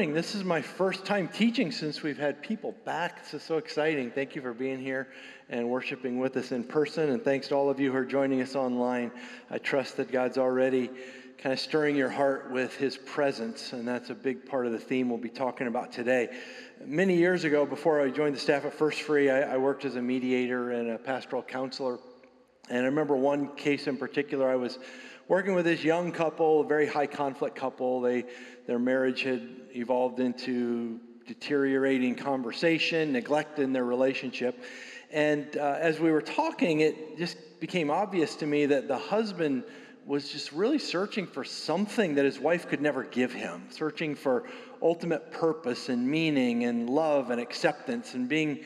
morning. This is my first time teaching since we've had people back. This is so exciting. Thank you for being here and worshiping with us in person. And thanks to all of you who are joining us online. I trust that God's already kind of stirring your heart with his presence. And that's a big part of the theme we'll be talking about today. Many years ago, before I joined the staff at First Free, I, I worked as a mediator and a pastoral counselor. And I remember one case in particular, I was working with this young couple, a very high conflict couple. They, their marriage had evolved into deteriorating conversation, neglect in their relationship. And uh, as we were talking, it just became obvious to me that the husband was just really searching for something that his wife could never give him, searching for ultimate purpose and meaning and love and acceptance and being,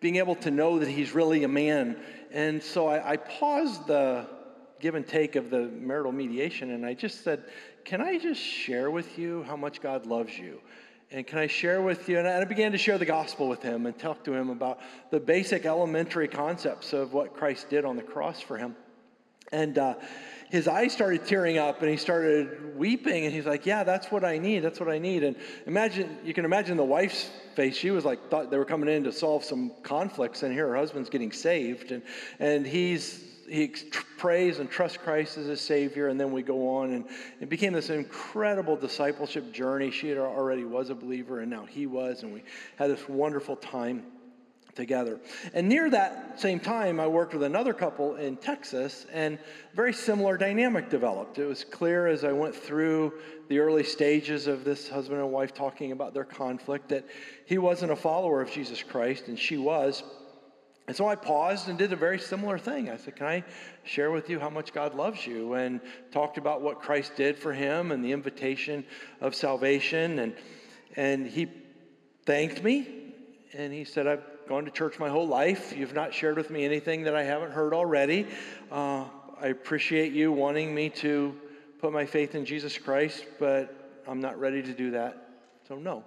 being able to know that he's really a man. And so I, I paused the, give and take of the marital mediation, and I just said, Can I just share with you how much God loves you? And can I share with you? And I began to share the gospel with him and talk to him about the basic elementary concepts of what Christ did on the cross for him. And uh, his eyes started tearing up and he started weeping and he's like yeah that's what i need that's what i need and imagine you can imagine the wife's face she was like thought they were coming in to solve some conflicts and here her husband's getting saved and and he's he prays and trusts Christ as his Savior, and then we go on, and it became this incredible discipleship journey. She had already was a believer, and now he was, and we had this wonderful time together. And near that same time, I worked with another couple in Texas, and very similar dynamic developed. It was clear as I went through the early stages of this husband and wife talking about their conflict that he wasn't a follower of Jesus Christ, and she was. And so I paused and did a very similar thing. I said, Can I share with you how much God loves you? And talked about what Christ did for him and the invitation of salvation. And, and he thanked me. And he said, I've gone to church my whole life. You've not shared with me anything that I haven't heard already. Uh, I appreciate you wanting me to put my faith in Jesus Christ, but I'm not ready to do that. So, no.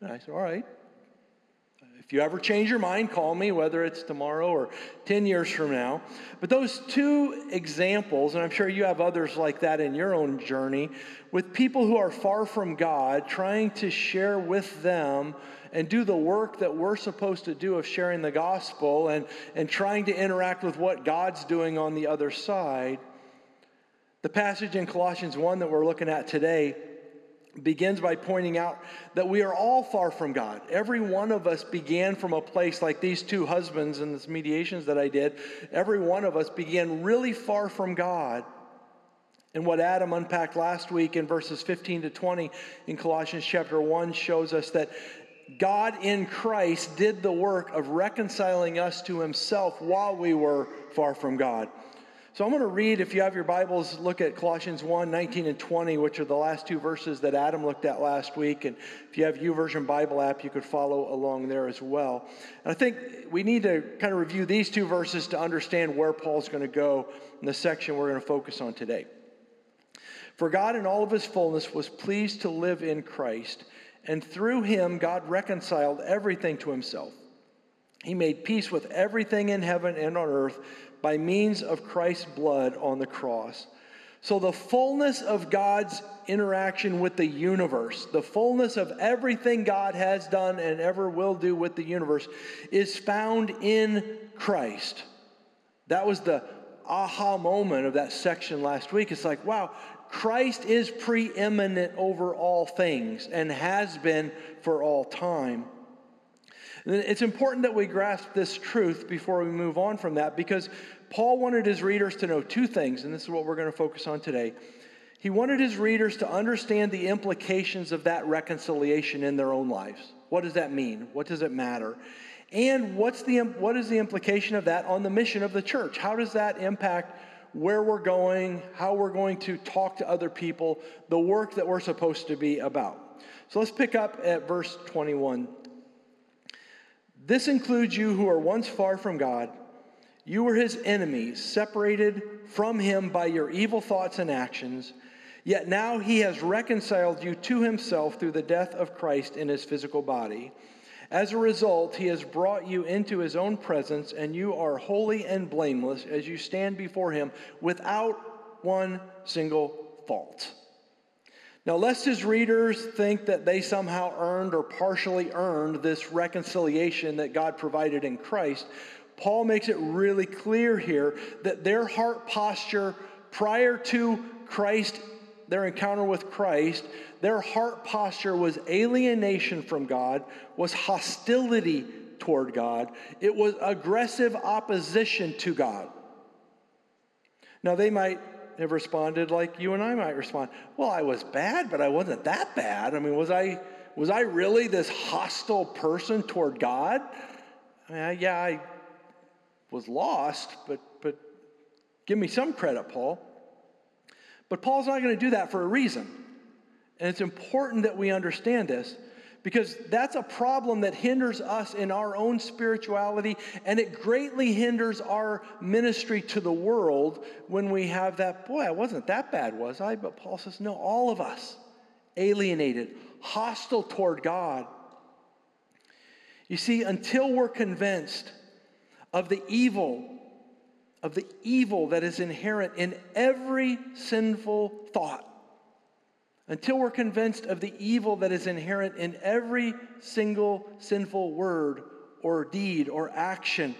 And I said, All right. If you ever change your mind, call me, whether it's tomorrow or 10 years from now. But those two examples, and I'm sure you have others like that in your own journey, with people who are far from God, trying to share with them and do the work that we're supposed to do of sharing the gospel and, and trying to interact with what God's doing on the other side. The passage in Colossians 1 that we're looking at today begins by pointing out that we are all far from God. Every one of us began from a place like these two husbands in this mediations that I did. Every one of us began really far from God. And what Adam unpacked last week in verses 15 to 20 in Colossians chapter 1 shows us that God in Christ did the work of reconciling us to himself while we were far from God. So I'm going to read, if you have your Bibles, look at Colossians 1 19 and 20, which are the last two verses that Adam looked at last week. And if you have YouVersion Bible app, you could follow along there as well. And I think we need to kind of review these two verses to understand where Paul's going to go in the section we're going to focus on today. For God, in all of his fullness, was pleased to live in Christ, and through him, God reconciled everything to himself. He made peace with everything in heaven and on earth by means of Christ's blood on the cross. So, the fullness of God's interaction with the universe, the fullness of everything God has done and ever will do with the universe, is found in Christ. That was the aha moment of that section last week. It's like, wow, Christ is preeminent over all things and has been for all time. It's important that we grasp this truth before we move on from that because Paul wanted his readers to know two things, and this is what we're going to focus on today. He wanted his readers to understand the implications of that reconciliation in their own lives. What does that mean? What does it matter? And what's the, what is the implication of that on the mission of the church? How does that impact where we're going, how we're going to talk to other people, the work that we're supposed to be about? So let's pick up at verse 21 this includes you who are once far from God. You were his enemies, separated from him by your evil thoughts and actions. Yet now he has reconciled you to himself through the death of Christ in his physical body. As a result, he has brought you into his own presence, and you are holy and blameless as you stand before him without one single fault. Now, lest his readers think that they somehow earned or partially earned this reconciliation that God provided in Christ, Paul makes it really clear here that their heart posture prior to Christ, their encounter with Christ, their heart posture was alienation from God, was hostility toward God, it was aggressive opposition to God. Now, they might have responded like you and I might respond. Well, I was bad, but I wasn't that bad. I mean, was I was I really this hostile person toward God? I mean, I, yeah, I was lost, but but give me some credit, Paul. But Paul's not going to do that for a reason. And it's important that we understand this because that's a problem that hinders us in our own spirituality and it greatly hinders our ministry to the world when we have that boy i wasn't that bad was i? But paul says no all of us alienated hostile toward god. You see until we're convinced of the evil of the evil that is inherent in every sinful thought until we're convinced of the evil that is inherent in every single sinful word or deed or action.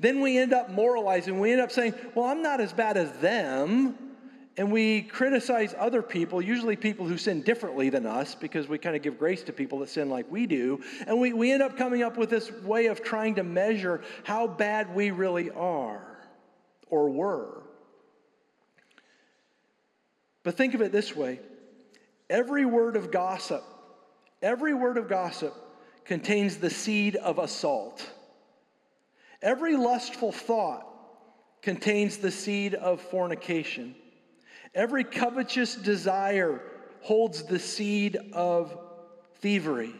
Then we end up moralizing. We end up saying, Well, I'm not as bad as them. And we criticize other people, usually people who sin differently than us, because we kind of give grace to people that sin like we do. And we, we end up coming up with this way of trying to measure how bad we really are or were. But think of it this way Every word of gossip, every word of gossip contains the seed of assault. Every lustful thought contains the seed of fornication. Every covetous desire holds the seed of thievery.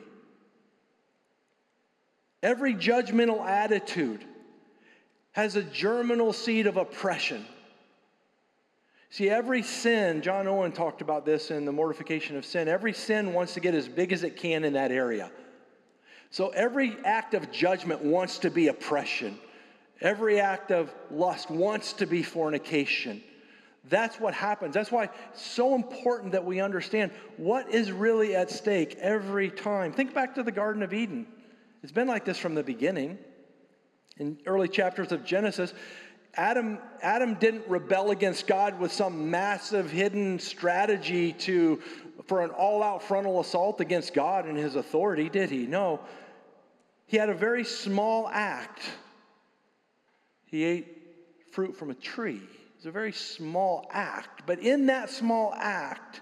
Every judgmental attitude has a germinal seed of oppression. See, every sin, John Owen talked about this in the mortification of sin, every sin wants to get as big as it can in that area. So every act of judgment wants to be oppression. Every act of lust wants to be fornication. That's what happens. That's why it's so important that we understand what is really at stake every time. Think back to the Garden of Eden. It's been like this from the beginning. In early chapters of Genesis, Adam, Adam didn't rebel against God with some massive hidden strategy to, for an all out frontal assault against God and his authority, did he? No. He had a very small act. He ate fruit from a tree. It was a very small act. But in that small act,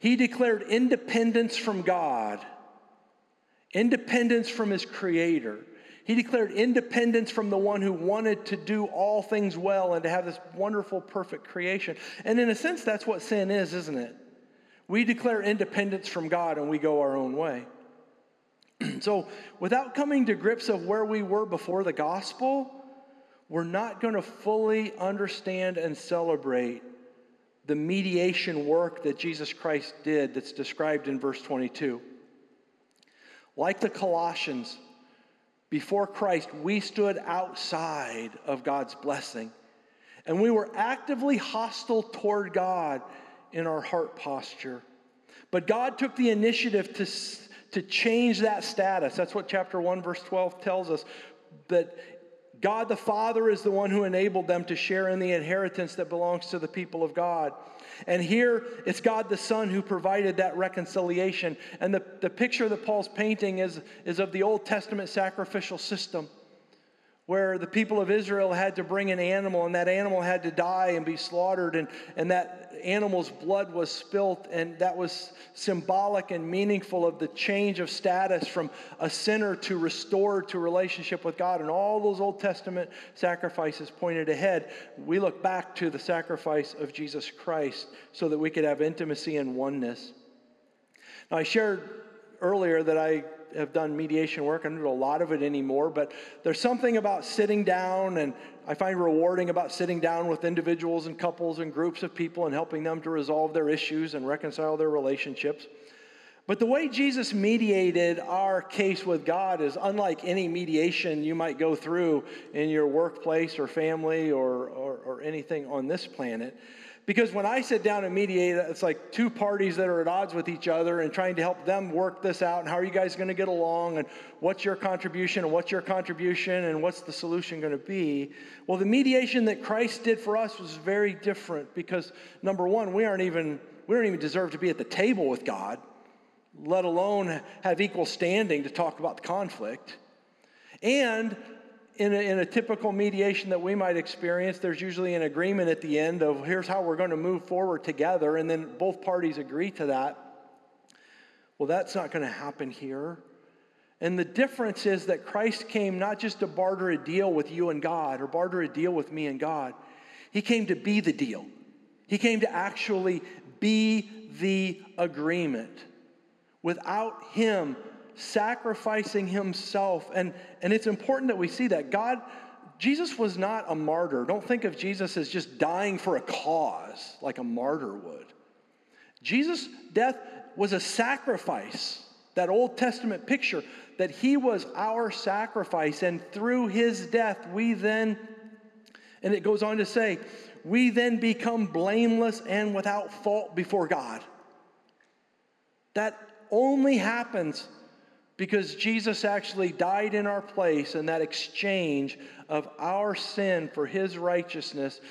he declared independence from God, independence from his creator. He declared independence from the one who wanted to do all things well and to have this wonderful, perfect creation. And in a sense, that's what sin is, isn't it? We declare independence from God and we go our own way. so, without coming to grips of where we were before the gospel, we're not going to fully understand and celebrate the mediation work that Jesus Christ did that's described in verse 22. Like the Colossians, before Christ, we stood outside of God's blessing. And we were actively hostile toward God in our heart posture. But God took the initiative to, to change that status. That's what chapter 1, verse 12 tells us. That God the Father is the one who enabled them to share in the inheritance that belongs to the people of God. And here it's God the Son who provided that reconciliation. And the, the picture that Paul's painting is, is of the Old Testament sacrificial system where the people of Israel had to bring an animal, and that animal had to die and be slaughtered, and, and that animal's blood was spilt, and that was symbolic and meaningful of the change of status from a sinner to restored to relationship with God. And all those Old Testament sacrifices pointed ahead. We look back to the sacrifice of Jesus Christ so that we could have intimacy and oneness. Now, I shared earlier that I have done mediation work. I don't do a lot of it anymore, but there's something about sitting down, and I find rewarding about sitting down with individuals and couples and groups of people and helping them to resolve their issues and reconcile their relationships. But the way Jesus mediated our case with God is unlike any mediation you might go through in your workplace or family or, or, or anything on this planet Because when I sit down and mediate, it's like two parties that are at odds with each other and trying to help them work this out. And how are you guys going to get along? And what's your contribution? And what's your contribution? And what's the solution going to be? Well, the mediation that Christ did for us was very different because number one, we aren't even we don't even deserve to be at the table with God, let alone have equal standing to talk about the conflict. And in a, in a, typical mediation that we might experience, there's usually an agreement at the end of here's how we're going to move forward together, and then both parties agree to that. Well, that's not going to happen here. And the difference is that Christ came not just to barter a deal with you and God or barter a deal with me and God, He came to be the deal. He came to actually be the agreement. Without Him, sacrificing himself. And, and it's important that we see that. God, Jesus was not a martyr. Don't think of Jesus as just dying for a cause like a martyr would. Jesus' death was a sacrifice, that Old Testament picture, that he was our sacrifice. And through his death, we then, and it goes on to say, we then become blameless and without fault before God. That only happens because Jesus actually died in our place, and that exchange of our sin for his righteousness,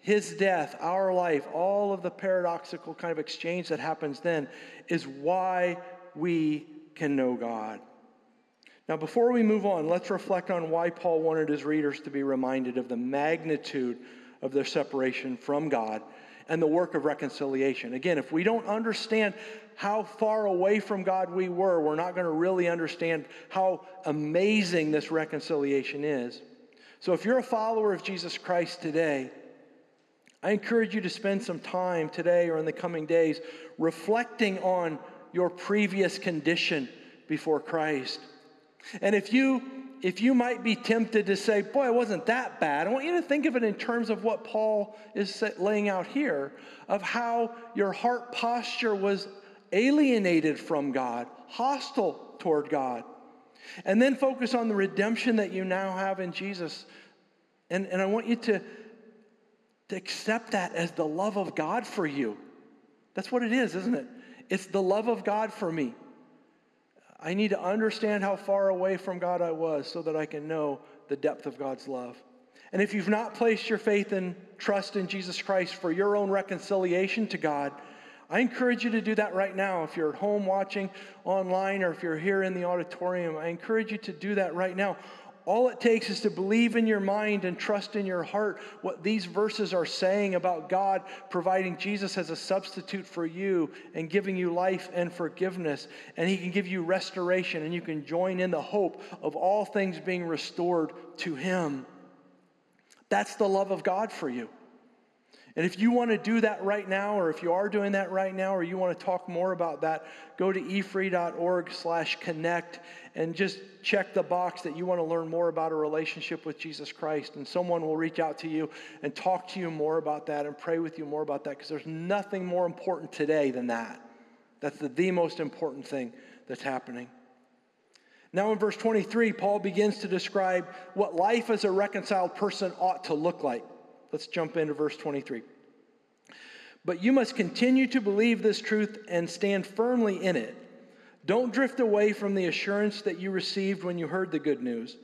his death, our life, all of the paradoxical kind of exchange that happens then is why we can know God. Now, before we move on, let's reflect on why Paul wanted his readers to be reminded of the magnitude of their separation from God and the work of reconciliation. Again, if we don't understand how far away from God we were, we're not going to really understand how amazing this reconciliation is. So, if you're a follower of Jesus Christ today, I encourage you to spend some time today or in the coming days reflecting on your previous condition before Christ. And if you if you might be tempted to say, Boy, it wasn't that bad, I want you to think of it in terms of what Paul is laying out here of how your heart posture was alienated from God, hostile toward God. And then focus on the redemption that you now have in Jesus. And, and I want you to, to accept that as the love of God for you. That's what it is, isn't it? It's the love of God for me. I need to understand how far away from God I was so that I can know the depth of God's love. And if you've not placed your faith and trust in Jesus Christ for your own reconciliation to God, I encourage you to do that right now. If you're at home watching online or if you're here in the auditorium, I encourage you to do that right now. All it takes is to believe in your mind and trust in your heart what these verses are saying about God providing Jesus as a substitute for you and giving you life and forgiveness. And He can give you restoration, and you can join in the hope of all things being restored to Him. That's the love of God for you. And if you want to do that right now, or if you are doing that right now, or you want to talk more about that, go to efree.org slash connect and just check the box that you want to learn more about a relationship with Jesus Christ. And someone will reach out to you and talk to you more about that and pray with you more about that because there's nothing more important today than that. That's the, the most important thing that's happening. Now, in verse 23, Paul begins to describe what life as a reconciled person ought to look like. Let's jump into verse 23. But you must continue to believe this truth and stand firmly in it. Don't drift away from the assurance that you received when you heard the good news.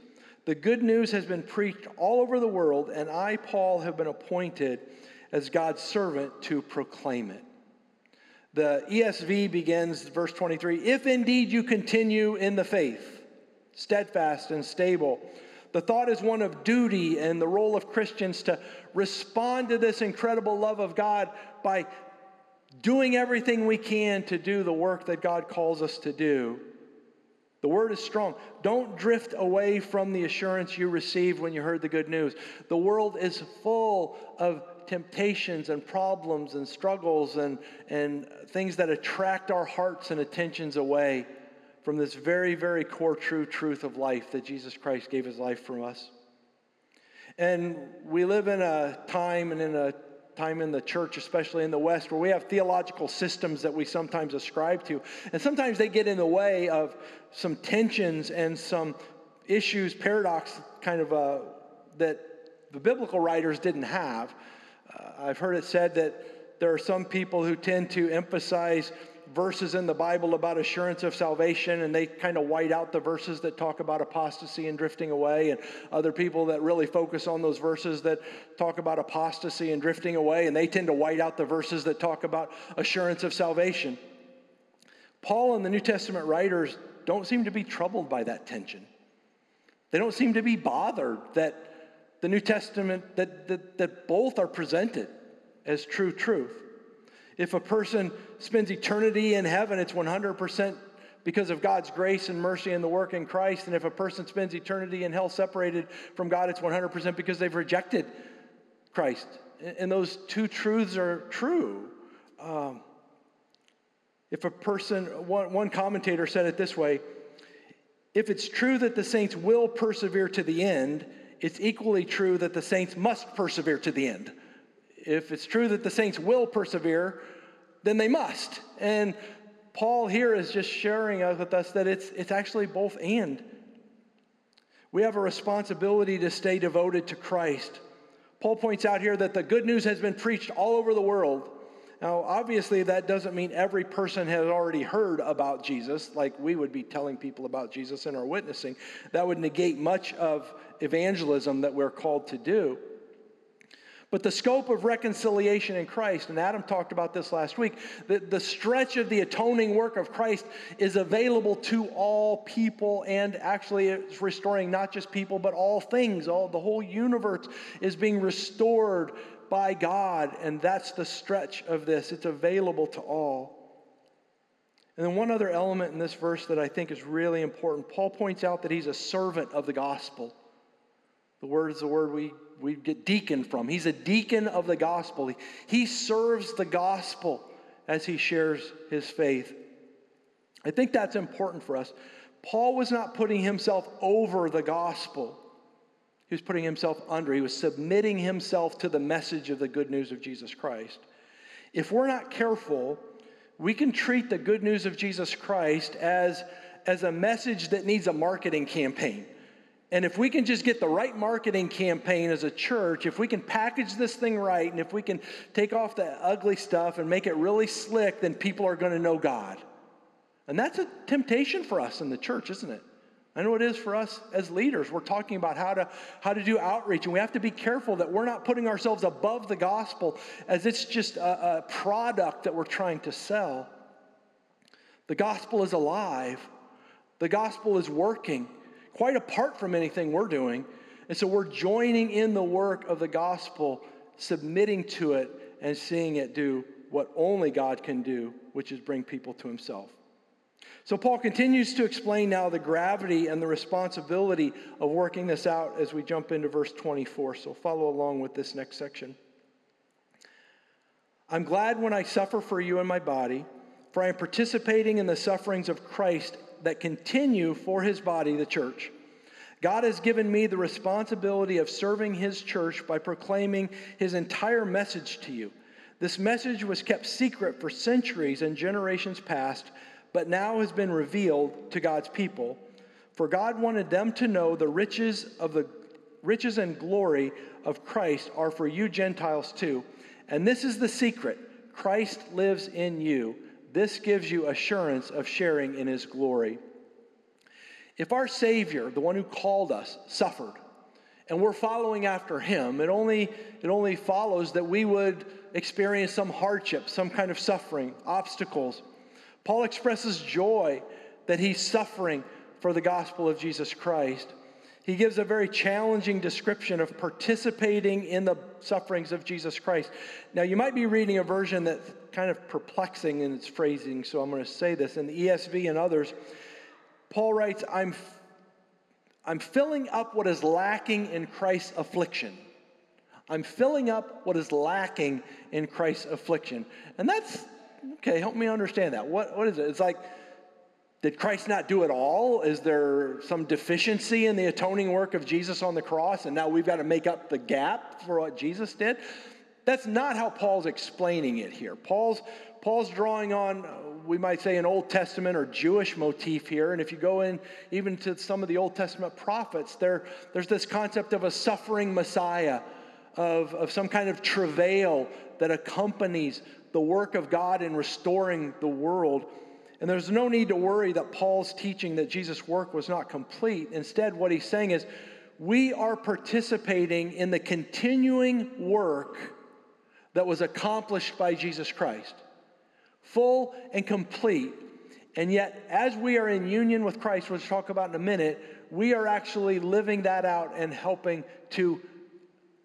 The good news has been preached all over the world, and I, Paul, have been appointed as God's servant to proclaim it. The ESV begins verse 23 If indeed you continue in the faith, steadfast and stable, the thought is one of duty and the role of Christians to respond to this incredible love of God by doing everything we can to do the work that God calls us to do. The word is strong. Don't drift away from the assurance you received when you heard the good news. The world is full of temptations and problems and struggles and, and things that attract our hearts and attentions away from this very, very core true truth of life that Jesus Christ gave his life for us. And we live in a time and in a time in the church, especially in the West, where we have theological systems that we sometimes ascribe to. And sometimes they get in the way of some tensions and some issues, paradox kind of uh, that the biblical writers didn't have. Uh, I've heard it said that there are some people who tend to emphasize verses in the Bible about assurance of salvation, and they kind of white out the verses that talk about apostasy and drifting away, and other people that really focus on those verses that talk about apostasy and drifting away, and they tend to white out the verses that talk about assurance of salvation. Paul and the New Testament writers don't seem to be troubled by that tension. They don't seem to be bothered that the New Testament, that, that, that both are presented as true truth. If a person spends eternity in heaven, it's 100% because of God's grace and mercy and the work in Christ. And if a person spends eternity in hell separated from God, it's 100% because they've rejected Christ. And those two truths are true. Um, if a person, one, one commentator said it this way if it's true that the saints will persevere to the end, it's equally true that the saints must persevere to the end if it's true that the saints will persevere, then they must. And Paul here is just sharing with us that it's, it's actually both and. We have a responsibility to stay devoted to Christ. Paul points out here that the good news has been preached all over the world. Now, obviously, that doesn't mean every person has already heard about Jesus, like we would be telling people about Jesus in our witnessing. That would negate much of evangelism that we're called to do. But the scope of reconciliation in Christ, and Adam talked about this last week, the, the stretch of the atoning work of Christ is available to all people, and actually it's restoring not just people, but all things. All the whole universe is being restored by God, and that's the stretch of this. It's available to all. And then one other element in this verse that I think is really important. Paul points out that he's a servant of the gospel. The word is the word we we get deacon from. He's a deacon of the gospel. He, he serves the gospel as he shares his faith. I think that's important for us. Paul was not putting himself over the gospel. He was putting himself under. He was submitting himself to the message of the good news of Jesus Christ. If we're not careful, we can treat the good news of Jesus Christ as, as a message that needs a marketing campaign. And if we can just get the right marketing campaign as a church, if we can package this thing right, and if we can take off the ugly stuff and make it really slick, then people are going to know God. And that's a temptation for us in the church, isn't it? I know it is for us as leaders. We're talking about how to, how to do outreach, and we have to be careful that we're not putting ourselves above the gospel as it's just a, a product that we're trying to sell. The gospel is alive, the gospel is working quite apart from anything we're doing. And so we're joining in the work of the gospel, submitting to it, and seeing it do what only God can do, which is bring people to himself. So Paul continues to explain now the gravity and the responsibility of working this out as we jump into verse 24. So follow along with this next section. I'm glad when I suffer for you in my body, for I am participating in the sufferings of Christ that continue for his body, the church. God has given me the responsibility of serving his church by proclaiming his entire message to you. This message was kept secret for centuries and generations past, but now has been revealed to God's people. For God wanted them to know the riches of the riches and glory of Christ are for you Gentiles too. And this is the secret Christ lives in you this gives you assurance of sharing in his glory. If our Savior, the one who called us, suffered, and we're following after him, it only, it only follows that we would experience some hardship, some kind of suffering, obstacles. Paul expresses joy that he's suffering for the gospel of Jesus Christ. He gives a very challenging description of participating in the sufferings of Jesus Christ. Now, you might be reading a version that's kind of perplexing in its phrasing, so I'm going to say this. In the ESV and others, Paul writes, I'm, I'm filling up what is lacking in Christ's affliction. I'm filling up what is lacking in Christ's affliction. And that's, okay, help me understand that. What, what is it? It's like, did Christ not do it all? Is there some deficiency in the atoning work of Jesus on the cross, and now we've got to make up the gap for what Jesus did? That's not how Paul's explaining it here. Paul's, Paul's drawing on, we might say, an Old Testament or Jewish motif here. And if you go in even to some of the Old Testament prophets, there, there's this concept of a suffering Messiah, of, of some kind of travail that accompanies the work of God in restoring the world. And there's no need to worry that Paul's teaching that Jesus' work was not complete. Instead, what he's saying is, we are participating in the continuing work that was accomplished by Jesus Christ, full and complete. And yet, as we are in union with Christ, which we'll talk about in a minute, we are actually living that out and helping to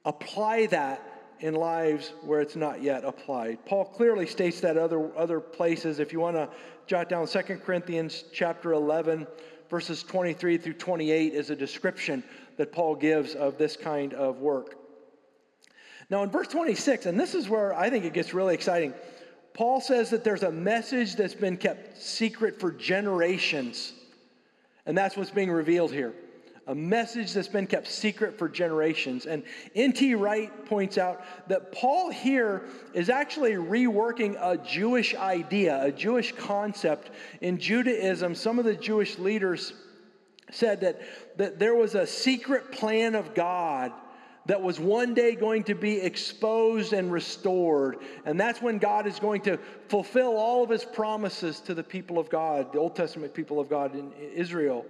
apply that in lives where it's not yet applied. Paul clearly states that other, other places. If you want to jot down 2 Corinthians chapter 11, verses 23 through 28 is a description that Paul gives of this kind of work. Now, in verse 26, and this is where I think it gets really exciting, Paul says that there's a message that's been kept secret for generations, and that's what's being revealed here a message that's been kept secret for generations. And N.T. Wright points out that Paul here is actually reworking a Jewish idea, a Jewish concept. In Judaism, some of the Jewish leaders said that, that there was a secret plan of God that was one day going to be exposed and restored. And that's when God is going to fulfill all of his promises to the people of God, the Old Testament people of God in Israel.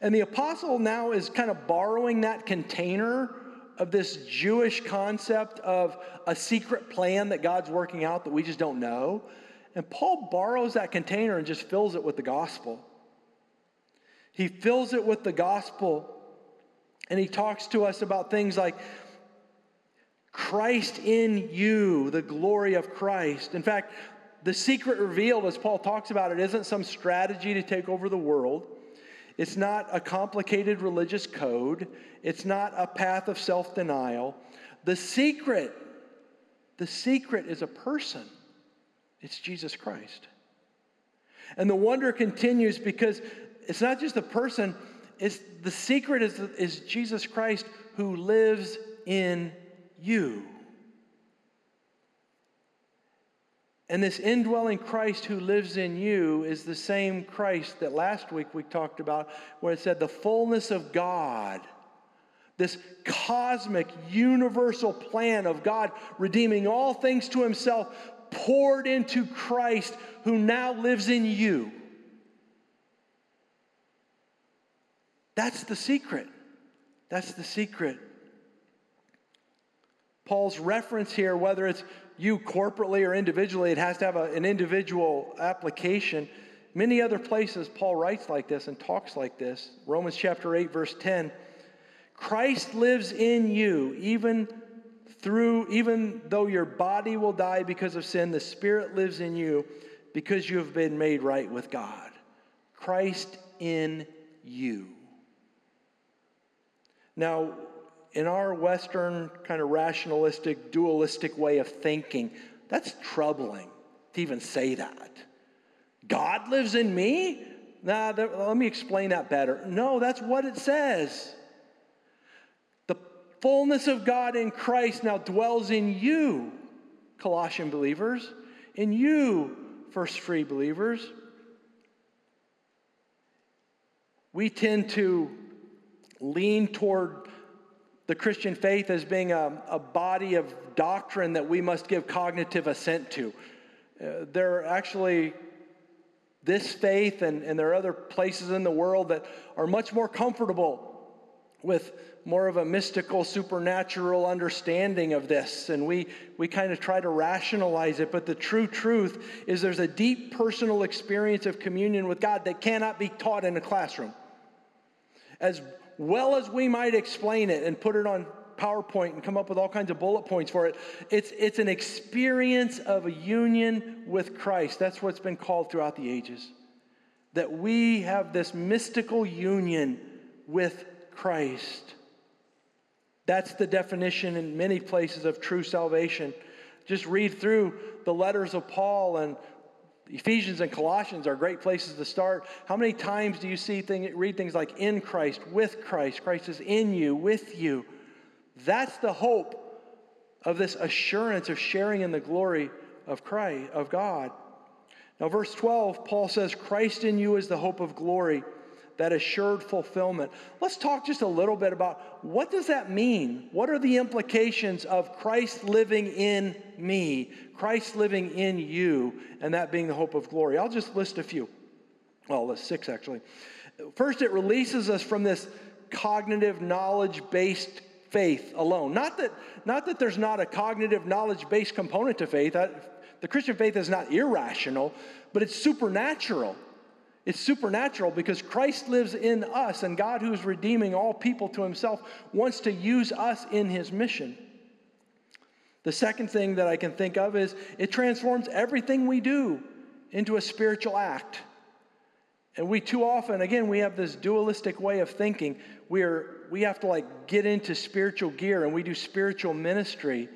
And the apostle now is kind of borrowing that container of this Jewish concept of a secret plan that God's working out that we just don't know. And Paul borrows that container and just fills it with the gospel. He fills it with the gospel and he talks to us about things like Christ in you, the glory of Christ. In fact, the secret revealed, as Paul talks about it, isn't some strategy to take over the world. It's not a complicated religious code. It's not a path of self denial. The secret, the secret is a person. It's Jesus Christ. And the wonder continues because it's not just a person, it's the secret is, is Jesus Christ who lives in you. And this indwelling Christ who lives in you is the same Christ that last week we talked about, where it said the fullness of God, this cosmic, universal plan of God redeeming all things to himself, poured into Christ who now lives in you. That's the secret. That's the secret. Paul's reference here, whether it's you corporately or individually, it has to have a, an individual application. Many other places, Paul writes like this and talks like this. Romans chapter 8, verse 10 Christ lives in you, even through, even though your body will die because of sin, the Spirit lives in you because you have been made right with God. Christ in you. Now, in our Western kind of rationalistic, dualistic way of thinking, that's troubling to even say that. God lives in me? Nah, let me explain that better. No, that's what it says. The fullness of God in Christ now dwells in you, Colossian believers, in you, First Free believers. We tend to lean toward the Christian faith as being a, a body of doctrine that we must give cognitive assent to. Uh, there are actually this faith, and, and there are other places in the world that are much more comfortable with more of a mystical, supernatural understanding of this. And we, we kind of try to rationalize it. But the true truth is there's a deep personal experience of communion with God that cannot be taught in a classroom. As well as we might explain it and put it on PowerPoint and come up with all kinds of bullet points for it, it's, it's an experience of a union with Christ. That's what's been called throughout the ages. That we have this mystical union with Christ. That's the definition in many places of true salvation. Just read through the letters of Paul and Ephesians and Colossians are great places to start. How many times do you see thing, read things like in Christ, with Christ, Christ is in you, with you? That's the hope of this assurance of sharing in the glory of Christ, of God. Now, verse 12, Paul says, Christ in you is the hope of glory. That assured fulfillment. Let's talk just a little bit about what does that mean? What are the implications of Christ living in me, Christ living in you, and that being the hope of glory? I'll just list a few. Well, list six actually. First, it releases us from this cognitive knowledge based faith alone. Not that, not that there's not a cognitive knowledge based component to faith. I, the Christian faith is not irrational, but it's supernatural. It's supernatural because Christ lives in us, and God, who is redeeming all people to himself, wants to use us in his mission. The second thing that I can think of is it transforms everything we do into a spiritual act. And we too often, again, we have this dualistic way of thinking. We, are, we have to like get into spiritual gear and we do spiritual ministry.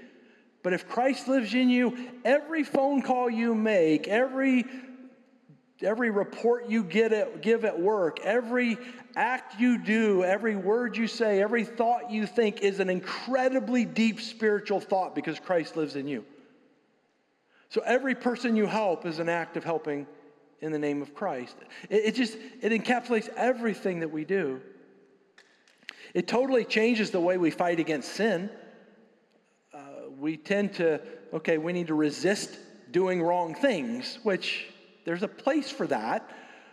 But if Christ lives in you, every phone call you make, every every report you get at, give at work, every act you do, every word you say, every thought you think is an incredibly deep spiritual thought because Christ lives in you. So every person you help is an act of helping in the name of Christ. It, it just it encapsulates everything that we do. It totally changes the way we fight against sin. Uh, we tend to okay, we need to resist doing wrong things, which there's a place for that.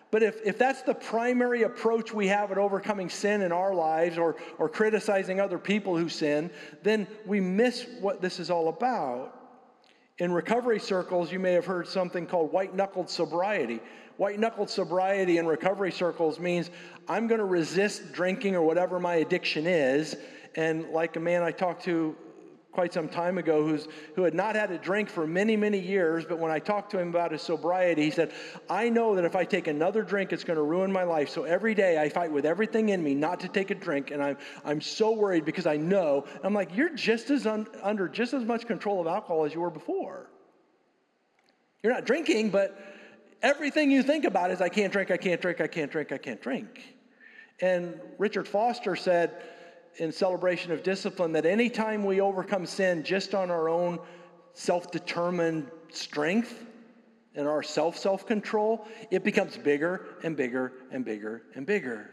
But if, if that's the primary approach we have at overcoming sin in our lives or, or criticizing other people who sin, then we miss what this is all about. In recovery circles, you may have heard something called white knuckled sobriety. White knuckled sobriety in recovery circles means I'm going to resist drinking or whatever my addiction is. And like a man I talked to quite some time ago who's, who had not had a drink for many, many years, but when I talked to him about his sobriety, he said, I know that if I take another drink, it's going to ruin my life. So every day I fight with everything in me not to take a drink, and I'm, I'm so worried because I know. I'm like, you're just as un, under just as much control of alcohol as you were before. You're not drinking, but everything you think about is, I can't drink, I can't drink, I can't drink, I can't drink. And Richard Foster said, in celebration of discipline that anytime we overcome sin just on our own self determined strength and our self self control, it becomes bigger and bigger and bigger and bigger.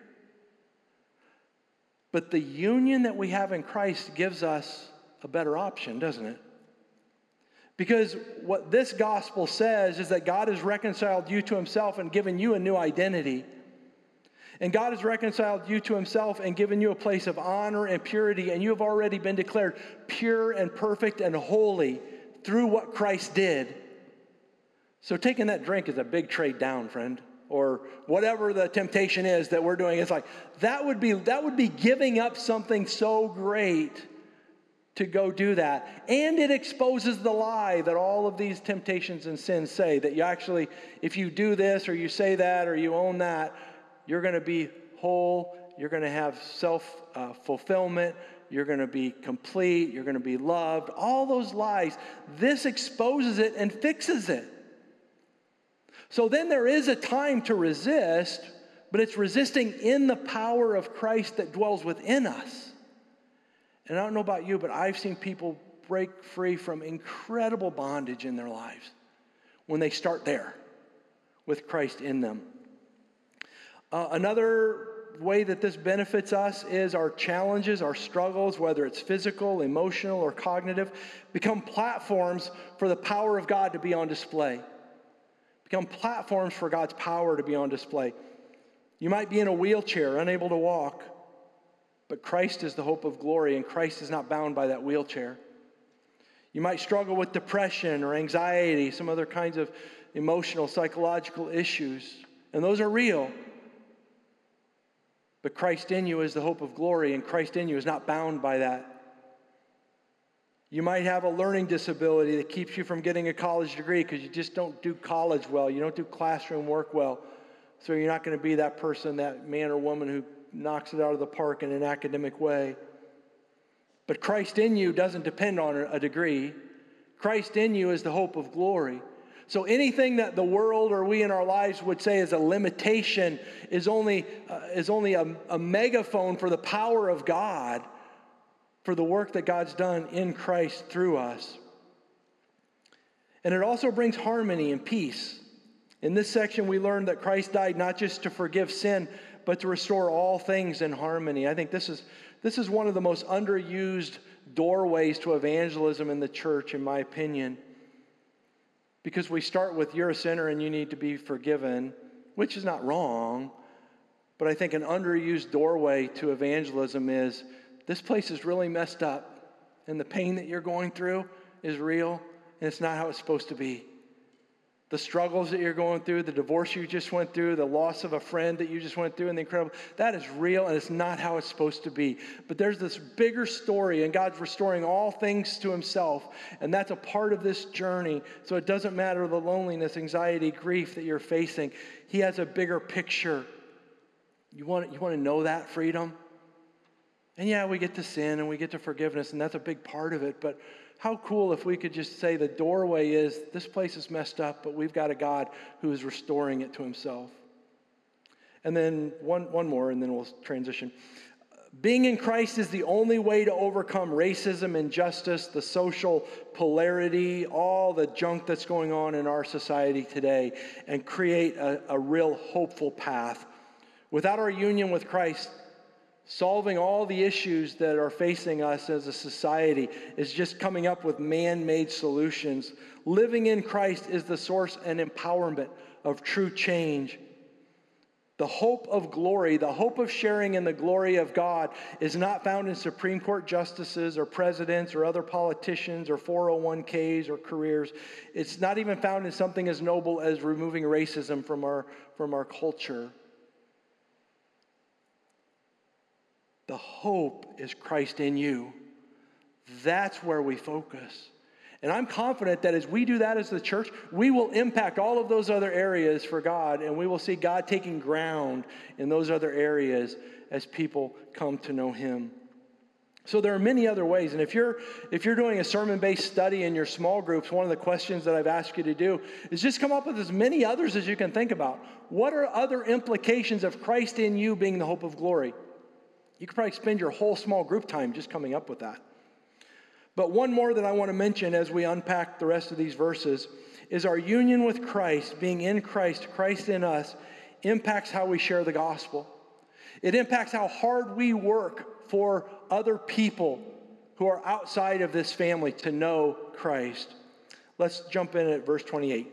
But the union that we have in Christ gives us a better option, doesn't it? Because what this gospel says is that God has reconciled you to himself and given you a new identity. And God has reconciled you to himself and given you a place of honor and purity, and you have already been declared pure and perfect and holy through what Christ did. So taking that drink is a big trade down, friend. Or whatever the temptation is that we're doing. It's like that would be that would be giving up something so great to go do that. And it exposes the lie that all of these temptations and sins say that you actually, if you do this or you say that or you own that, you're going to be whole. You're going to have self uh, fulfillment. You're going to be complete. You're going to be loved. All those lies. This exposes it and fixes it. So then there is a time to resist, but it's resisting in the power of Christ that dwells within us. And I don't know about you, but I've seen people break free from incredible bondage in their lives when they start there with Christ in them. Uh, another way that this benefits us is our challenges, our struggles, whether it's physical, emotional, or cognitive, become platforms for the power of God to be on display. Become platforms for God's power to be on display. You might be in a wheelchair, unable to walk, but Christ is the hope of glory, and Christ is not bound by that wheelchair. You might struggle with depression or anxiety, some other kinds of emotional, psychological issues, and those are real. But Christ in you is the hope of glory, and Christ in you is not bound by that. You might have a learning disability that keeps you from getting a college degree because you just don't do college well. You don't do classroom work well. So you're not going to be that person, that man or woman who knocks it out of the park in an academic way. But Christ in you doesn't depend on a degree. Christ in you is the hope of glory. So anything that the world or we in our lives would say is a limitation is only, uh, is only a, a megaphone for the power of God, for the work that God's done in Christ through us. And it also brings harmony and peace. In this section, we learn that Christ died not just to forgive sin, but to restore all things in harmony. I think this is, this is one of the most underused doorways to evangelism in the church, in my opinion. Because we start with, you're a sinner and you need to be forgiven, which is not wrong. But I think an underused doorway to evangelism is this place is really messed up, and the pain that you're going through is real, and it's not how it's supposed to be the struggles that you're going through, the divorce you just went through, the loss of a friend that you just went through, and the incredible, that is real and it's not how it's supposed to be. But there's this bigger story, and God's restoring all things to Himself, and that's a part of this journey. So it doesn't matter the loneliness, anxiety, grief that you're facing, He has a bigger picture. You want, you want to know that freedom? And yeah, we get to sin and we get to forgiveness, and that's a big part of it, but how cool if we could just say the doorway is this place is messed up, but we've got a God who is restoring it to himself. And then one, one more, and then we'll transition. Being in Christ is the only way to overcome racism, injustice, the social polarity, all the junk that's going on in our society today, and create a, a real hopeful path. Without our union with Christ, solving all the issues that are facing us as a society is just coming up with man made solutions. Living in Christ is the source and empowerment of true change. The hope of glory, the hope of sharing in the glory of God, is not found in Supreme Court justices or presidents or other politicians or 401ks or careers. It's not even found in something as noble as removing racism from our, from our culture. The hope is Christ in you. That's where we focus. And I'm confident that as we do that as the church, we will impact all of those other areas for God, and we will see God taking ground in those other areas as people come to know Him. So there are many other ways, and if you're if you're doing a sermon-based study in your small groups, one of the questions that I've asked you to do is just come up with as many others as you can think about. What are other implications of Christ in you being the hope of glory? You could probably spend your whole small group time just coming up with that. But one more that I want to mention as we unpack the rest of these verses is our union with Christ, being in Christ, Christ in us, impacts how we share the gospel. It impacts how hard we work for other people who are outside of this family to know Christ. Let's jump in at verse 28.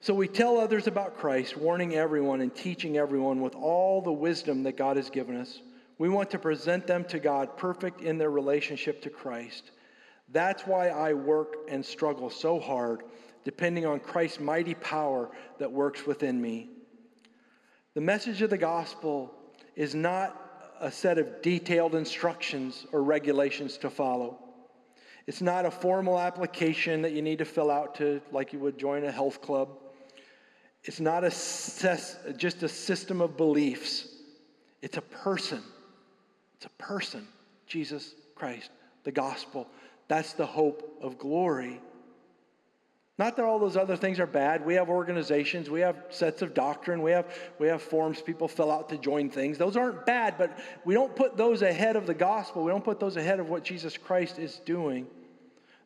So we tell others about Christ, warning everyone and teaching everyone with all the wisdom that God has given us. We want to present them to God perfect in their relationship to Christ. That's why I work and struggle so hard, depending on Christ's mighty power that works within me. The message of the gospel is not a set of detailed instructions or regulations to follow. It's not a formal application that you need to fill out to, like you would join a health club. It's not a just a system of beliefs. It's a person. It's a person, Jesus Christ, the gospel. That's the hope of glory. Not that all those other things are bad. We have organizations, we have sets of doctrine, we have, we have forms people fill out to join things. Those aren't bad, but we don't put those ahead of the gospel. We don't put those ahead of what Jesus Christ is doing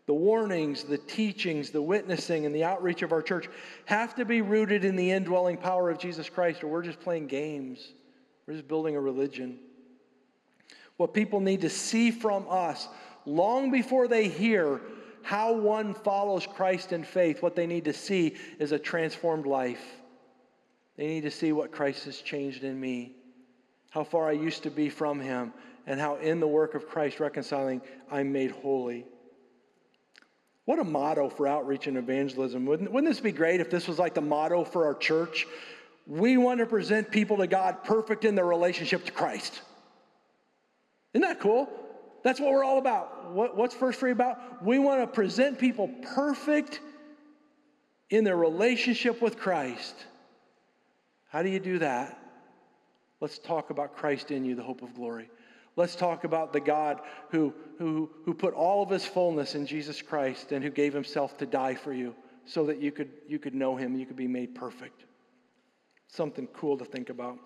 the warnings, the teachings, the witnessing, and the outreach of our church have to be rooted in the indwelling power of Jesus Christ, or we're just playing games. We're just building a religion. What people need to see from us long before they hear how one follows Christ in faith, what they need to see is a transformed life. They need to see what Christ has changed in me, how far I used to be from Him, and how in the work of Christ reconciling, I'm made holy. What a motto for outreach and evangelism. Wouldn't, wouldn't this be great if this was like the motto for our church? We want to present people to God perfect in their relationship to Christ. Isn't that cool? That's what we're all about. What, what's First Free about? We want to present people perfect in their relationship with Christ. How do you do that? Let's talk about Christ in you, the hope of glory. Let's talk about the God who, who, who put all of his fullness in Jesus Christ and who gave himself to die for you so that you could, you could know him, you could be made perfect. Something cool to think about.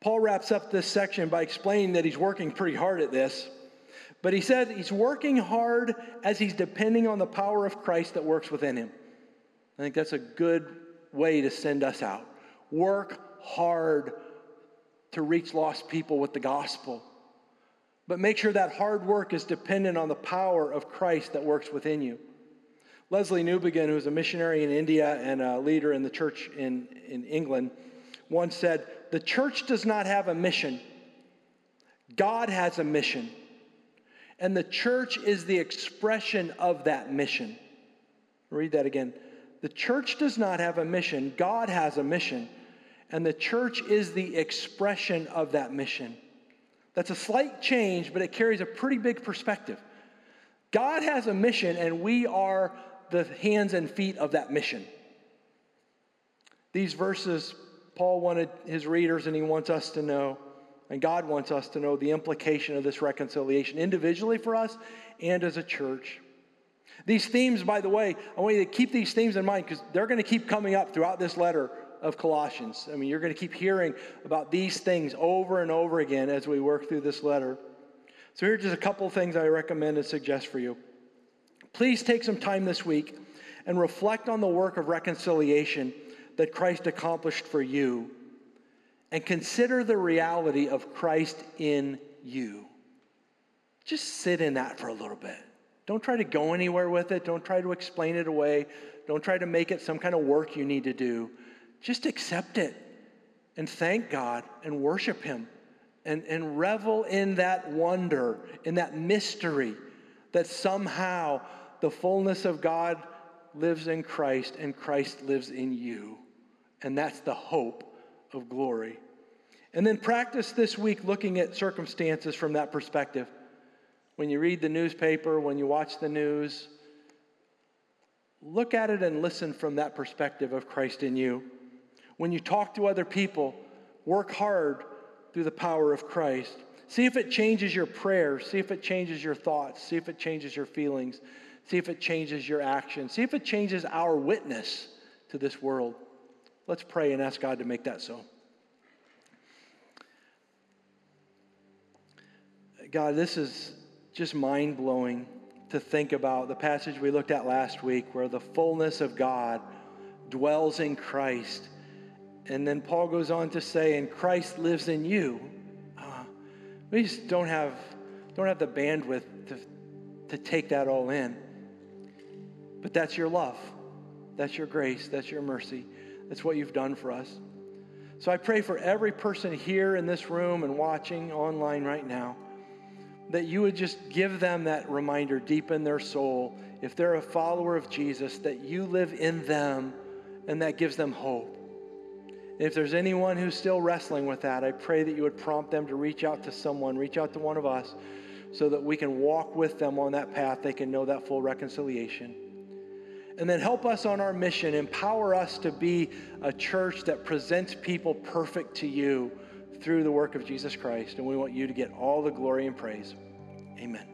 Paul wraps up this section by explaining that he's working pretty hard at this. But he says he's working hard as he's depending on the power of Christ that works within him. I think that's a good way to send us out. Work hard to reach lost people with the gospel. But make sure that hard work is dependent on the power of Christ that works within you. Lesslie Newbigin, who's a missionary in India and a leader in the church in, in England, once said, The church does not have a mission, God has a mission. And the church is the expression of that mission. Read that again. The church does not have a mission, God has a mission. And the church is the expression of that mission. That's a slight change, but it carries a pretty big perspective. God has a mission, and we are the hands and feet of that mission. These verses, Paul wanted his readers, and he wants us to know, and God wants us to know the implication of this reconciliation individually for us and as a church. These themes, by the way, I want you to keep these themes in mind because they're going to keep coming up throughout this letter of Colossians. I mean, you're going to keep hearing about these things over and over again as we work through this letter. So, here's just a couple things I recommend and suggest for you. Please take some time this week and reflect on the work of reconciliation that Christ accomplished for you and consider the reality of Christ in you. Just sit in that for a little bit. Don't try to go anywhere with it. Don't try to explain it away. Don't try to make it some kind of work you need to do. Just accept it and thank God and worship Him and, and revel in that wonder, in that mystery that somehow the fullness of God lives in Christ and Christ lives in you. And that's the hope of glory. And then practice this week looking at circumstances from that perspective. When you read the newspaper, when you watch the news, look at it and listen from that perspective of Christ in you. When you talk to other people, work hard through the power of Christ. See if it changes your prayers. See if it changes your thoughts. See if it changes your feelings. See if it changes your actions. See if it changes our witness to this world. Let's pray and ask God to make that so. God, this is just mind blowing to think about the passage we looked at last week where the fullness of God dwells in Christ and then Paul goes on to say, and Christ lives in you. Uh, we just don't have, don't have the bandwidth to, to take that all in. But that's your love. That's your grace. That's your mercy. That's what you've done for us. So I pray for every person here in this room and watching online right now that you would just give them that reminder deep in their soul, if they're a follower of Jesus, that you live in them and that gives them hope. If there's anyone who's still wrestling with that, I pray that you would prompt them to reach out to someone, reach out to one of us, so that we can walk with them on that path. They can know that full reconciliation. And then help us on our mission. Empower us to be a church that presents people perfect to you through the work of Jesus Christ. And we want you to get all the glory and praise. Amen.